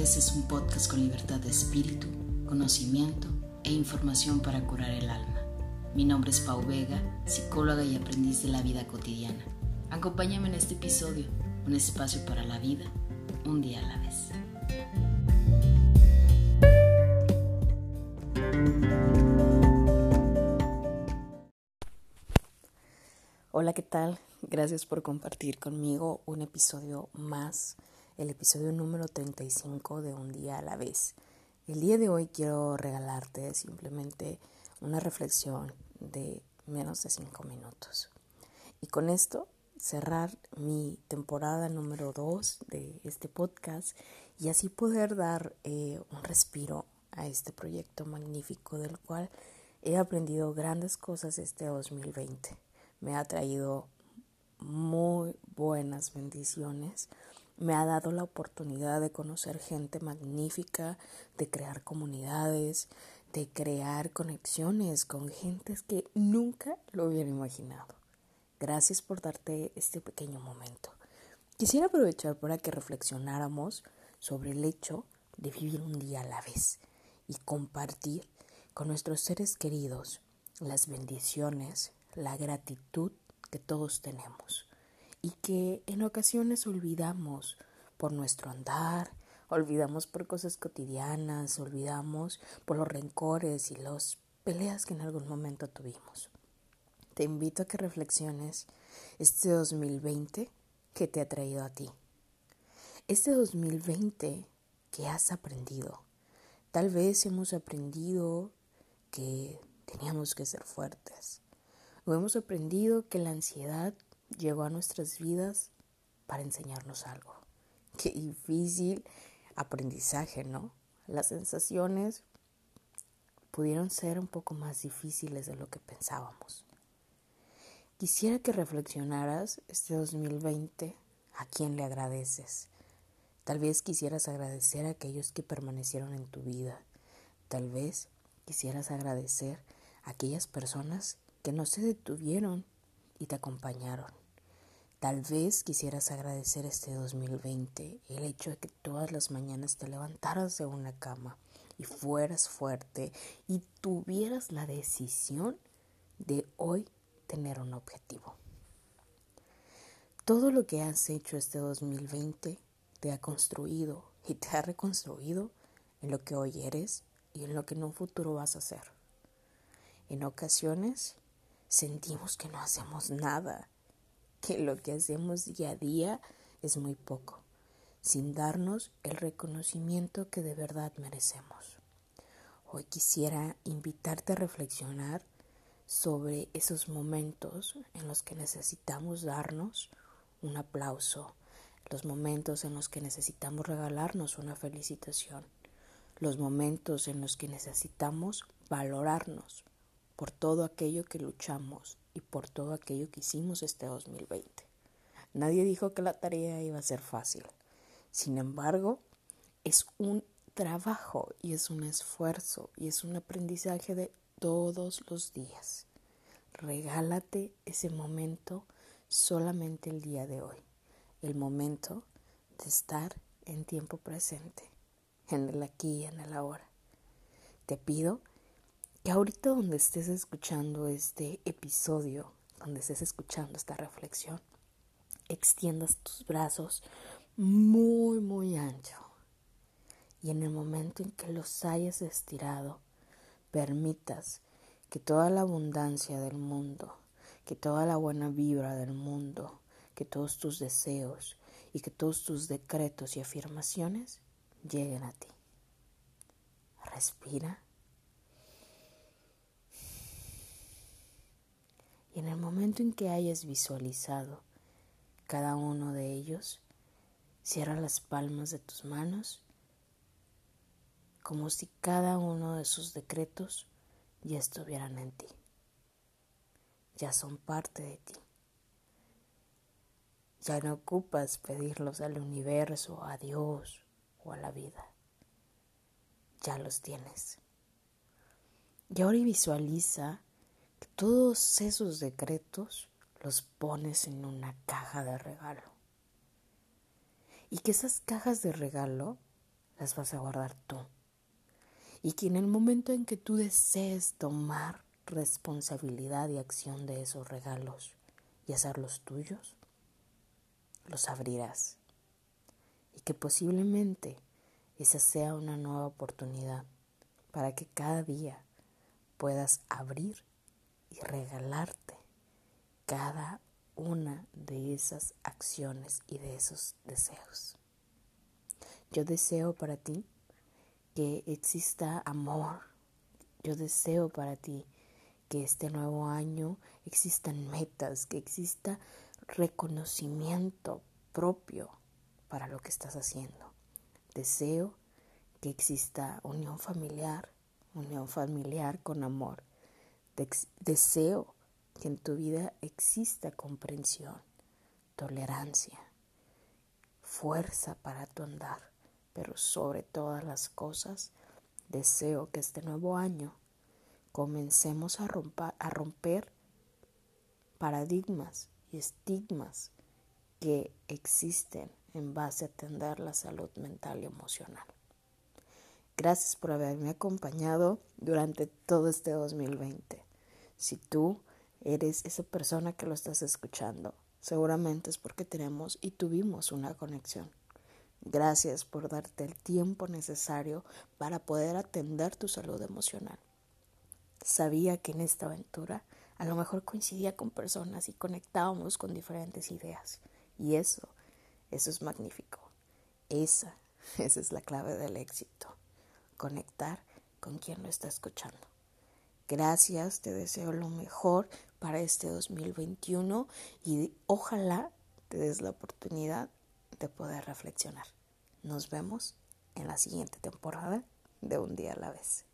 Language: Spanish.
vez es un podcast con libertad de espíritu, conocimiento e información para curar el alma. Mi nombre es Pau Vega, psicóloga y aprendiz de la vida cotidiana. Acompáñame en este episodio, un espacio para la vida, un día a la vez. Hola, ¿qué tal? Gracias por compartir conmigo un episodio más el episodio número 35 de Un día a la vez. El día de hoy quiero regalarte simplemente una reflexión de menos de 5 minutos. Y con esto cerrar mi temporada número 2 de este podcast y así poder dar eh, un respiro a este proyecto magnífico del cual he aprendido grandes cosas este 2020. Me ha traído muy buenas bendiciones me ha dado la oportunidad de conocer gente magnífica, de crear comunidades, de crear conexiones con gentes que nunca lo hubiera imaginado. Gracias por darte este pequeño momento. Quisiera aprovechar para que reflexionáramos sobre el hecho de vivir un día a la vez y compartir con nuestros seres queridos las bendiciones, la gratitud que todos tenemos y que en ocasiones olvidamos por nuestro andar, olvidamos por cosas cotidianas, olvidamos por los rencores y las peleas que en algún momento tuvimos. Te invito a que reflexiones este 2020 que te ha traído a ti. Este 2020 que has aprendido. Tal vez hemos aprendido que teníamos que ser fuertes. O hemos aprendido que la ansiedad llegó a nuestras vidas para enseñarnos algo. Qué difícil aprendizaje, ¿no? Las sensaciones pudieron ser un poco más difíciles de lo que pensábamos. Quisiera que reflexionaras este 2020 a quién le agradeces. Tal vez quisieras agradecer a aquellos que permanecieron en tu vida. Tal vez quisieras agradecer a aquellas personas que no se detuvieron y te acompañaron. Tal vez quisieras agradecer este 2020 el hecho de que todas las mañanas te levantaras de una cama y fueras fuerte y tuvieras la decisión de hoy tener un objetivo. Todo lo que has hecho este 2020 te ha construido y te ha reconstruido en lo que hoy eres y en lo que en un futuro vas a hacer. En ocasiones sentimos que no hacemos nada que lo que hacemos día a día es muy poco, sin darnos el reconocimiento que de verdad merecemos. Hoy quisiera invitarte a reflexionar sobre esos momentos en los que necesitamos darnos un aplauso, los momentos en los que necesitamos regalarnos una felicitación, los momentos en los que necesitamos valorarnos por todo aquello que luchamos y por todo aquello que hicimos este 2020. Nadie dijo que la tarea iba a ser fácil. Sin embargo, es un trabajo y es un esfuerzo y es un aprendizaje de todos los días. Regálate ese momento solamente el día de hoy, el momento de estar en tiempo presente, en el aquí y en el ahora. Te pido que ahorita donde estés escuchando este episodio, donde estés escuchando esta reflexión, extiendas tus brazos muy, muy ancho. Y en el momento en que los hayas estirado, permitas que toda la abundancia del mundo, que toda la buena vibra del mundo, que todos tus deseos y que todos tus decretos y afirmaciones lleguen a ti. Respira. Y en el momento en que hayas visualizado cada uno de ellos, cierra las palmas de tus manos como si cada uno de sus decretos ya estuvieran en ti, ya son parte de ti. Ya no ocupas pedirlos al universo, a Dios o a la vida. Ya los tienes. Y ahora visualiza todos esos decretos los pones en una caja de regalo. Y que esas cajas de regalo las vas a guardar tú. Y que en el momento en que tú desees tomar responsabilidad y acción de esos regalos y hacerlos tuyos, los abrirás. Y que posiblemente esa sea una nueva oportunidad para que cada día puedas abrir y regalarte cada una de esas acciones y de esos deseos. Yo deseo para ti que exista amor. Yo deseo para ti que este nuevo año existan metas, que exista reconocimiento propio para lo que estás haciendo. Deseo que exista unión familiar, unión familiar con amor. Deseo que en tu vida exista comprensión, tolerancia, fuerza para tu andar, pero sobre todas las cosas, deseo que este nuevo año comencemos a, romper paradigmas y estigmas que existen en base a atender la salud mental y emocional. Gracias por haberme acompañado durante todo este 2020. Si tú eres esa persona que lo estás escuchando, seguramente es porque tenemos y tuvimos una conexión. Gracias por darte el tiempo necesario para poder atender tu salud emocional. Sabía que en esta aventura a lo mejor coincidía con personas y conectábamos con diferentes ideas. Y eso, eso es magnífico. Esa, esa es la clave del éxito. Conectar con quien lo está escuchando. Gracias, te deseo lo mejor para este 2021 y ojalá te des la oportunidad de poder reflexionar. Nos vemos en la siguiente temporada de Un día a la vez.